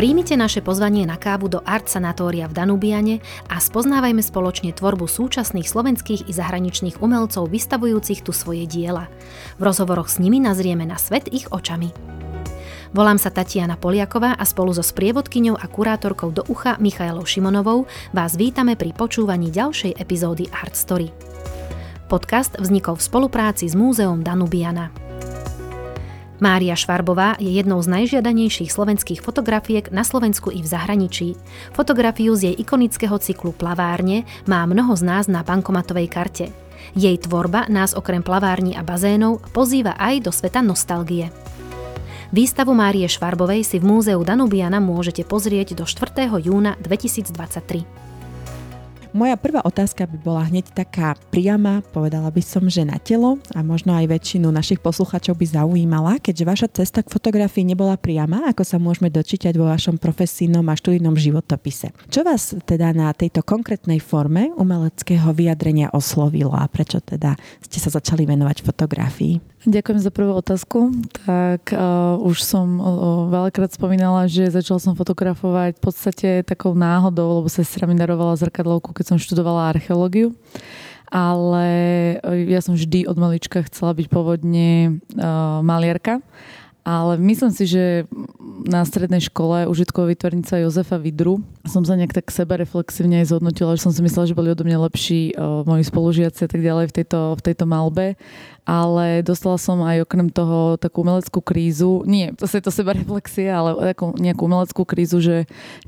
Príjmite naše pozvanie na kávu do Art Sanatória v Danubiane a spoznávajme spoločne tvorbu súčasných slovenských i zahraničných umelcov vystavujúcich tu svoje diela. V rozhovoroch s nimi nazrieme na svet ich očami. Volám sa Tatiana Poliaková a spolu so sprievodkyňou a kurátorkou do ucha Michailou Šimonovou vás vítame pri počúvaní ďalšej epizódy Art Story. Podcast vznikol v spolupráci s Múzeom Danubiana. Mária Švarbová je jednou z najžiadanejších slovenských fotografiek na Slovensku i v zahraničí. Fotografiu z jej ikonického cyklu Plavárne má mnoho z nás na bankomatovej karte. Jej tvorba nás okrem plavární a bazénov pozýva aj do sveta nostalgie. Výstavu Márie Švarbovej si v múzeu Danubiana môžete pozrieť do 4. júna 2023. Moja prvá otázka by bola hneď taká priama, povedala by som, že na telo a možno aj väčšinu našich posluchačov by zaujímala, keďže vaša cesta k fotografii nebola priama, ako sa môžeme dočítať vo vašom profesijnom a študijnom životopise. Čo vás teda na tejto konkrétnej forme umeleckého vyjadrenia oslovilo a prečo teda ste sa začali venovať fotografii? Ďakujem za prvú otázku. Tak uh, už som uh, veľakrát spomínala, že začala som fotografovať v podstate takou náhodou, lebo sestra mi darovala zrkadlovku, keď som študovala archeológiu. Ale ja som vždy od malička chcela byť pôvodne uh, malierka ale myslím si, že na strednej škole užitková výtvarnica Jozefa Vidru som sa nejak tak seba reflexívne aj zhodnotila, že som si myslela, že boli odo mňa lepší uh, moji spolužiaci a tak ďalej v tejto, v tejto malbe. Ale dostala som aj okrem toho takú umeleckú krízu, nie, to je to seba reflexia, ale takú nejakú umeleckú krízu, že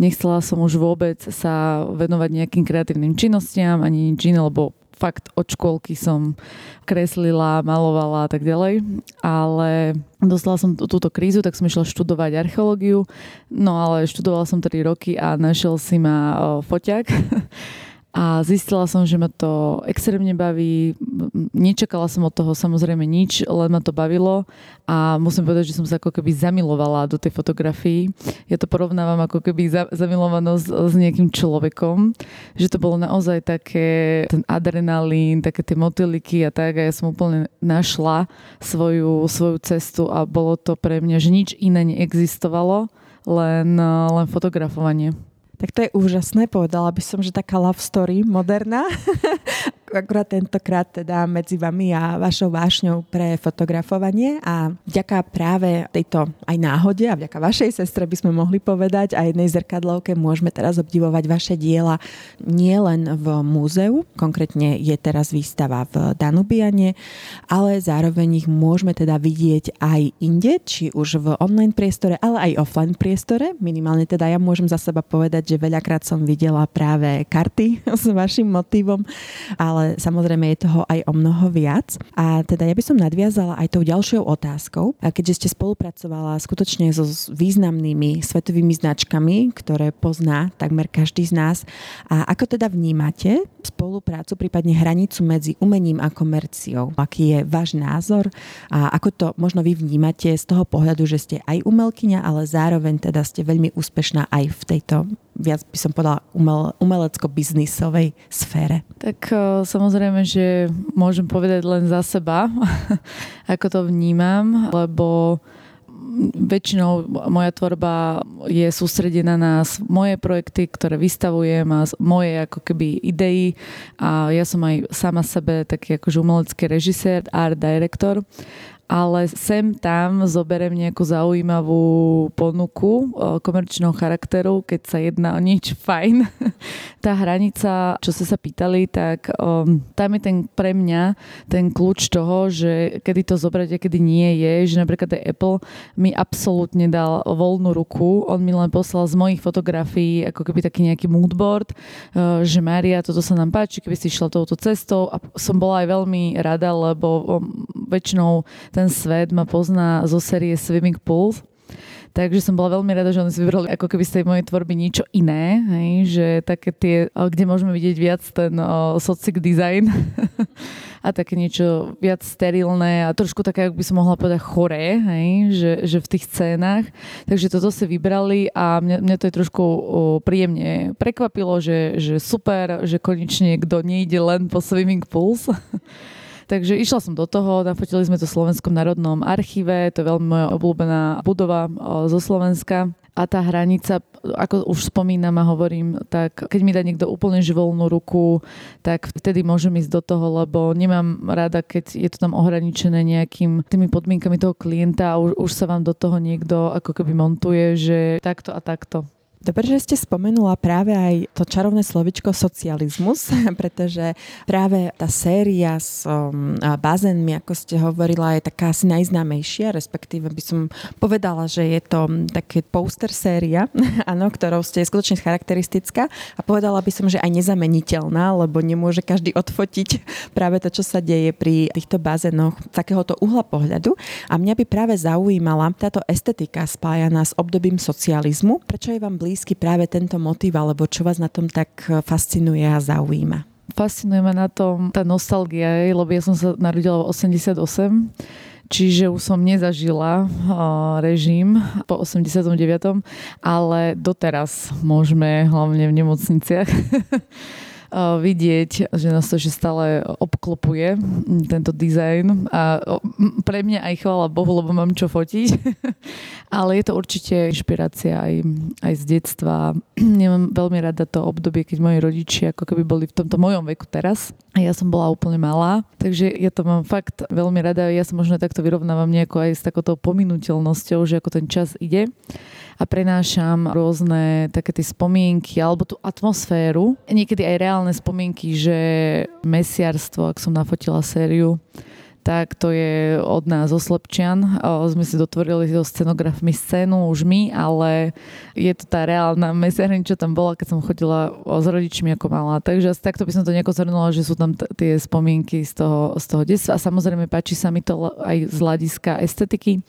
nechcela som už vôbec sa venovať nejakým kreatívnym činnostiam ani nič iné, lebo fakt od škôlky som kreslila, malovala a tak ďalej, ale dostala som túto krízu, tak som išla študovať archeológiu, no ale študovala som 3 roky a našiel si ma foťák a zistila som, že ma to extrémne baví. Nečakala som od toho samozrejme nič, len ma to bavilo a musím povedať, že som sa ako keby zamilovala do tej fotografii. Ja to porovnávam ako keby za, zamilovanosť s nejakým človekom, že to bolo naozaj také, ten adrenalín, také tie motyliky a tak a ja som úplne našla svoju, svoju cestu a bolo to pre mňa, že nič iné neexistovalo, len, len fotografovanie. Tak to je úžasné, povedala by som, že taká love story moderná. akurát tentokrát teda medzi vami a vašou vášňou pre fotografovanie a vďaka práve tejto aj náhode a vďaka vašej sestre by sme mohli povedať a jednej zrkadlovke môžeme teraz obdivovať vaše diela nie len v múzeu, konkrétne je teraz výstava v Danubiane, ale zároveň ich môžeme teda vidieť aj inde, či už v online priestore, ale aj offline priestore. Minimálne teda ja môžem za seba povedať, že veľakrát som videla práve karty s vašim motivom, ale ale samozrejme je toho aj o mnoho viac. A teda ja by som nadviazala aj tou ďalšou otázkou, a keďže ste spolupracovala skutočne so významnými svetovými značkami, ktoré pozná takmer každý z nás. A ako teda vnímate spoluprácu, prípadne hranicu medzi umením a komerciou? Aký je váš názor a ako to možno vy vnímate z toho pohľadu, že ste aj umelkyňa, ale zároveň teda ste veľmi úspešná aj v tejto viac by som povedala umel, umelecko-biznisovej sfére? Tak e, samozrejme, že môžem povedať len za seba, ako to vnímam, lebo väčšinou moja tvorba je sústredená na moje projekty, ktoré vystavujem a moje ako keby idei a ja som aj sama sebe taký akože umelecký režisér, art director ale sem tam zoberiem nejakú zaujímavú ponuku komerčného charakteru, keď sa jedná o nič fajn. Tá hranica, čo ste sa pýtali, tak um, tam je ten pre mňa ten kľúč toho, že kedy to zobrať a kedy nie je, že napríklad Apple mi absolútne dal voľnú ruku, on mi len poslal z mojich fotografií ako keby taký nejaký moodboard, uh, že Mária, toto sa nám páči, keby si išla touto cestou. A som bola aj veľmi rada, lebo um, väčšinou ten svet ma pozná zo série Swimming Pools. Takže som bola veľmi rada, že oni si vybrali ako keby z tej mojej tvorby niečo iné, hej, že také tie, kde môžeme vidieť viac ten o, socic design a také niečo viac sterilné a trošku také, ako by som mohla povedať, choré, hej, že, že v tých scénach. Takže toto si vybrali a mňa, mňa to je trošku o, príjemne prekvapilo, že, že super, že konečne kto nejde len po swimming pools. Takže išla som do toho, nafotili sme to v Slovenskom národnom archíve, to je veľmi moja obľúbená budova zo Slovenska. A tá hranica, ako už spomínam a hovorím, tak keď mi dá niekto úplne voľnú ruku, tak vtedy môžem ísť do toho, lebo nemám rada, keď je to tam ohraničené nejakým tými podmienkami toho klienta a už, už sa vám do toho niekto ako keby montuje, že takto a takto. Dobre, že ste spomenula práve aj to čarovné slovičko socializmus, pretože práve tá séria s um, bazénmi, ako ste hovorila, je taká asi najznámejšia, respektíve by som povedala, že je to také poster séria, áno, ktorou ste skutočne charakteristická a povedala by som, že aj nezameniteľná, lebo nemôže každý odfotiť práve to, čo sa deje pri týchto bazénoch takéhoto uhla pohľadu. A mňa by práve zaujímala táto estetika spájaná s obdobím socializmu. Prečo je vám blízko blízky práve tento motív, alebo čo vás na tom tak e, fascinuje a zaujíma? Fascinuje ma na tom tá nostalgia, lebo ja som sa narodila v 88, čiže už som nezažila uh, režim po 89. Ale doteraz môžeme, hlavne v nemocniciach, vidieť, že nás to že stále obklopuje, tento dizajn. A pre mňa aj chvála Bohu, lebo mám čo fotiť. Ale je to určite inšpirácia aj, aj z detstva. Nemám veľmi rada to obdobie, keď moji rodičia ako keby boli v tomto mojom veku teraz. A ja som bola úplne malá. Takže ja to mám fakt veľmi rada. Ja sa možno takto vyrovnávam nejako aj s takouto pominuteľnosťou, že ako ten čas ide a prenášam rôzne také tie spomienky alebo tú atmosféru. Niekedy aj reálne spomienky, že mesiarstvo, ak som nafotila sériu, tak to je od nás oslepčian. Sme si dotvorili so scenografmi scénu už my, ale je to tá reálna mesiarň, čo tam bola, keď som chodila s rodičmi ako malá. Takže asi takto by som to nejako zhrnula, že sú tam t- tie spomienky z toho, z toho detstva. A samozrejme páči sa mi to aj z hľadiska estetiky,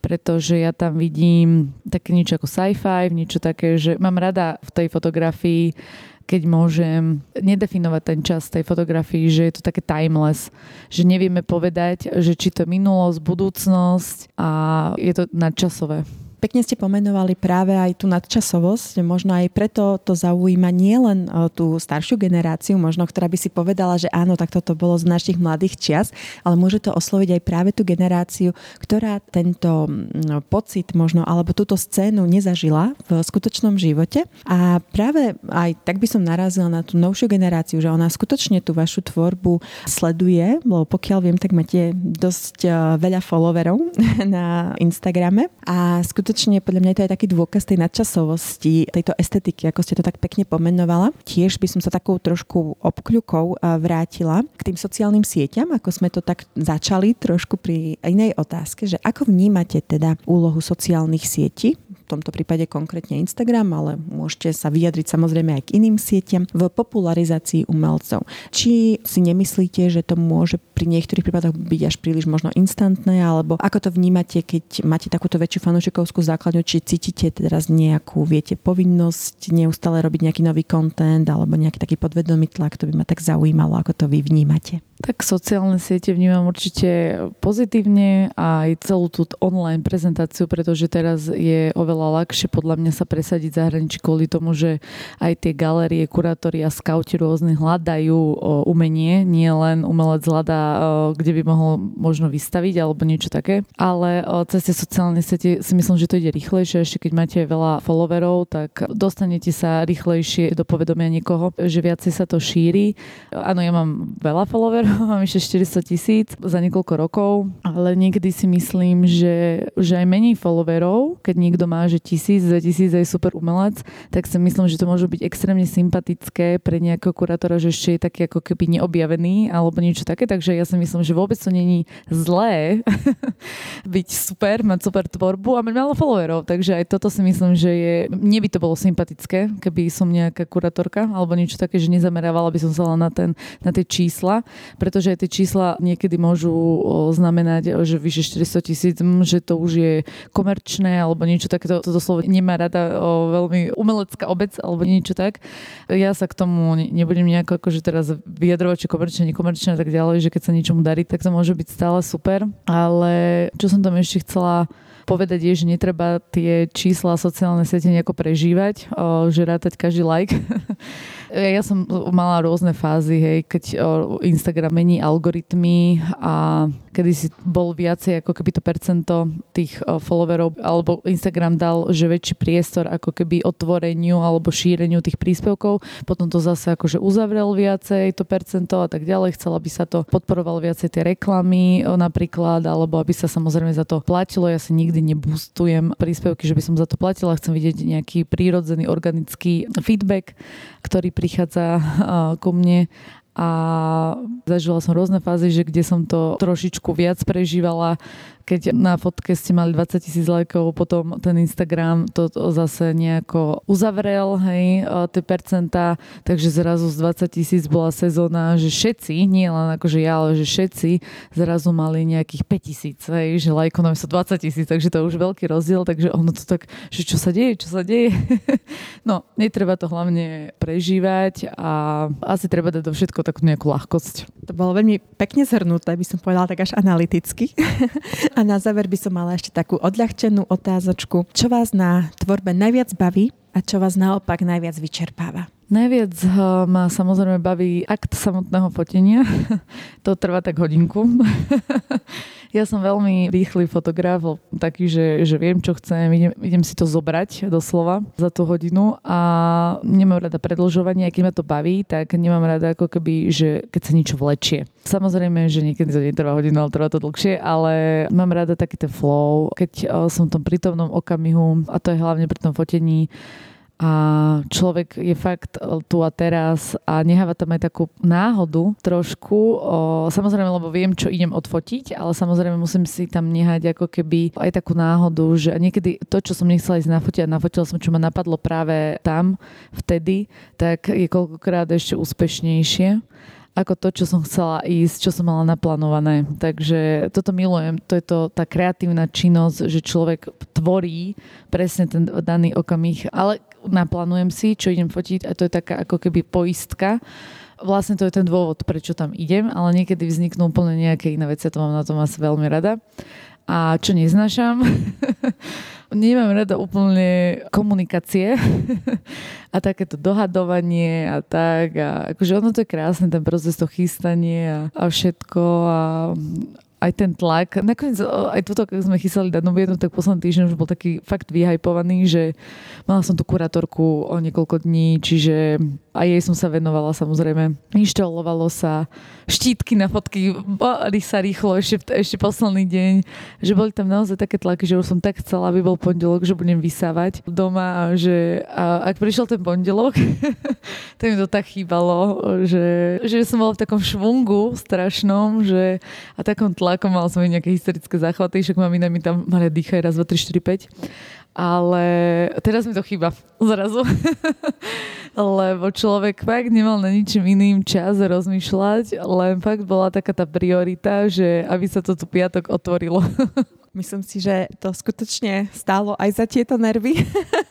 pretože ja tam vidím také niečo ako sci-fi, niečo také, že mám rada v tej fotografii keď môžem nedefinovať ten čas tej fotografii, že je to také timeless, že nevieme povedať, že či to je minulosť, budúcnosť a je to nadčasové. Pekne ste pomenovali práve aj tú nadčasovosť, možno aj preto to zaujíma nielen e, tú staršiu generáciu, možno ktorá by si povedala, že áno, tak toto bolo z našich mladých čias, ale môže to osloviť aj práve tú generáciu, ktorá tento pocit možno alebo túto scénu nezažila v skutočnom živote. A práve aj tak by som narazila na tú novšiu generáciu, že ona skutočne tú vašu tvorbu sleduje, lebo pokiaľ viem, tak máte dosť e, veľa followerov na Instagrame a skutočne skutočne podľa mňa to je taký dôkaz tej nadčasovosti, tejto estetiky, ako ste to tak pekne pomenovala. Tiež by som sa takou trošku obkľukou vrátila k tým sociálnym sieťam, ako sme to tak začali trošku pri inej otázke, že ako vnímate teda úlohu sociálnych sietí v tomto prípade konkrétne Instagram, ale môžete sa vyjadriť samozrejme aj k iným sieťam v popularizácii umelcov. Či si nemyslíte, že to môže pri niektorých prípadoch byť až príliš možno instantné, alebo ako to vnímate, keď máte takúto väčšiu fanúšikovskú základňu, či cítite teraz nejakú, viete, povinnosť neustále robiť nejaký nový content alebo nejaký taký podvedomý tlak, to by ma tak zaujímalo, ako to vy vnímate. Tak sociálne siete vnímam určite pozitívne a aj celú tú online prezentáciu, pretože teraz je oveľa ľahšie podľa mňa sa presadiť zahraničí kvôli tomu, že aj tie galerie, kurátori a skauti rôzne hľadajú umenie, nie len umelec hľadá, kde by mohol možno vystaviť alebo niečo také, ale cez tie sociálne siete si myslím, že to ide rýchlejšie, ešte keď máte veľa followerov, tak dostanete sa rýchlejšie do povedomia niekoho, že viacej sa to šíri. Áno, ja mám veľa followerov, mám ešte 400 tisíc za niekoľko rokov, ale niekedy si myslím, že, že aj menej followerov, keď niekto má, že tisíc, za tisíc aj super umelec, tak si myslím, že to môže byť extrémne sympatické pre nejakého kurátora, že ešte je taký ako keby neobjavený alebo niečo také, takže ja si myslím, že vôbec to není zlé byť super, mať super tvorbu a mať málo followerov, takže aj toto si myslím, že je, mne by to bolo sympatické, keby som nejaká kurátorka alebo niečo také, že nezamerávala by som sa na, ten, na tie čísla, pretože tie čísla niekedy môžu znamenať, že vyše 400 tisíc, že to už je komerčné alebo niečo takéto, to doslova nemá rada veľmi umelecká obec alebo niečo tak. Ja sa k tomu nebudem nejako akože teraz vyjadrovať, či komerčné, nekomerčné a tak ďalej, že keď sa niečomu darí, tak to môže byť stále super. Ale čo som tam ešte chcela povedať je, že netreba tie čísla sociálne siete nejako prežívať, že rátať každý like. ja som mala rôzne fázy, hej, keď Instagram mení algoritmy a kedy si bol viacej ako keby to percento tých followerov, alebo Instagram dal, že väčší priestor ako keby otvoreniu alebo šíreniu tých príspevkov, potom to zase akože uzavrel viacej to percento a tak ďalej, chcela by sa to podporoval viacej tie reklamy napríklad, alebo aby sa samozrejme za to platilo, ja si nikdy neboostujem príspevky, že by som za to platila, chcem vidieť nejaký prírodzený organický feedback, ktorý prichádza ku mne a zažila som rôzne fázy, že kde som to trošičku viac prežívala, keď na fotke ste mali 20 tisíc lajkov, potom ten Instagram to, zase nejako uzavrel, hej, tie percentá, takže zrazu z 20 tisíc bola sezóna, že všetci, nie len akože ja, ale že všetci zrazu mali nejakých 5 tisíc, hej, že lajkov sa 20 tisíc, takže to je už veľký rozdiel, takže ono to tak, že čo sa deje, čo sa deje. no, netreba to hlavne prežívať a asi treba dať do všetko takú nejakú ľahkosť. To bolo veľmi pekne zhrnuté, by som povedala tak až analyticky. A na záver by som mala ešte takú odľahčenú otázočku. Čo vás na tvorbe najviac baví a čo vás naopak najviac vyčerpáva? Najviac eh, ma samozrejme baví akt samotného fotenia. to trvá tak hodinku. ja som veľmi rýchly fotograf, taký, že, že viem, čo chcem, idem, idem si to zobrať doslova za tú hodinu a nemám rada predlžovanie, keď ma to baví, tak nemám rada ako keby, že keď sa niečo vlečie. Samozrejme, že niekedy to netrvá hodinu, ale trvá to dlhšie, ale mám rada taký ten flow, keď eh, som v tom prítomnom okamihu a to je hlavne pri tom fotení, a človek je fakt e, tu a teraz a neháva tam aj takú náhodu trošku, o, samozrejme, lebo viem, čo idem odfotiť, ale samozrejme musím si tam nehať ako keby aj takú náhodu, že niekedy to, čo som nechcela ísť nafotiť a nafotila som, čo ma napadlo práve tam, vtedy, tak je koľkokrát ešte úspešnejšie ako to, čo som chcela ísť, čo som mala naplánované. Takže toto milujem, to je to tá kreatívna činnosť, že človek tvorí presne ten daný okamih, ale naplánujem si, čo idem fotiť a to je taká ako keby poistka. Vlastne to je ten dôvod, prečo tam idem, ale niekedy vzniknú úplne nejaké iné veci, to mám na tom asi veľmi rada. A čo neznášam, nemám rada úplne komunikácie a takéto dohadovanie a tak. A akože ono to je krásne, ten proces, to chystanie a, a všetko a aj ten tlak. Nakoniec aj toto, keď sme chystali Danú jednu, tak posledný týždeň už bol taký fakt vyhajpovaný, že mala som tú kurátorku o niekoľko dní, čiže aj jej som sa venovala samozrejme. Inštalovalo sa štítky na fotky, boli sa rýchlo ešte, ešte posledný deň, že boli tam naozaj také tlaky, že už som tak chcela, aby bol pondelok, že budem vysávať doma a že ak prišiel ten pondelok, tak mi to tak chýbalo, že, že som bola v takom švungu strašnom, že a takom tlakom mal som nejaké historické záchvaty, však mamina mi tam mali dýchaj raz, 2, 3, 4, 5 ale teraz mi to chýba zrazu. Lebo človek fakt nemal na ničím iným čas rozmýšľať, len fakt bola taká tá priorita, že aby sa to tu piatok otvorilo. Myslím si, že to skutočne stálo aj za tieto nervy,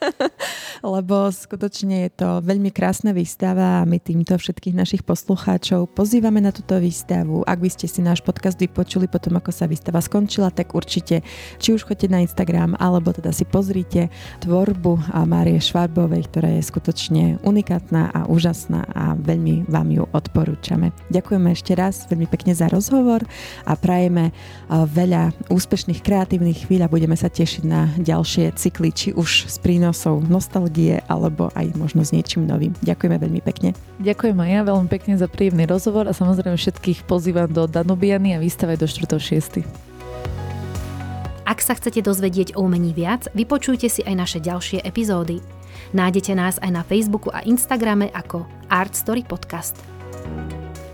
lebo skutočne je to veľmi krásna výstava a my týmto všetkých našich poslucháčov pozývame na túto výstavu. Ak by ste si náš podcast vypočuli potom, ako sa výstava skončila, tak určite či už chodite na Instagram, alebo teda si pozrite tvorbu a Márie Švarbovej, ktorá je skutočne unikátna a úžasná a veľmi vám ju odporúčame. Ďakujeme ešte raz veľmi pekne za rozhovor a prajeme veľa úspešných kreatívnych chvíľ a budeme sa tešiť na ďalšie cykly, či už s prínosou nostalgie, alebo aj možno s niečím novým. Ďakujeme veľmi pekne. Ďakujem aj ja veľmi pekne za príjemný rozhovor a samozrejme všetkých pozývam do Danubiany a výstave do 4.6. Ak sa chcete dozvedieť o umení viac, vypočujte si aj naše ďalšie epizódy. Nájdete nás aj na Facebooku a Instagrame ako Art Story Podcast.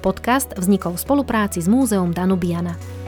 Podcast vznikol v spolupráci s Múzeum Danubiana.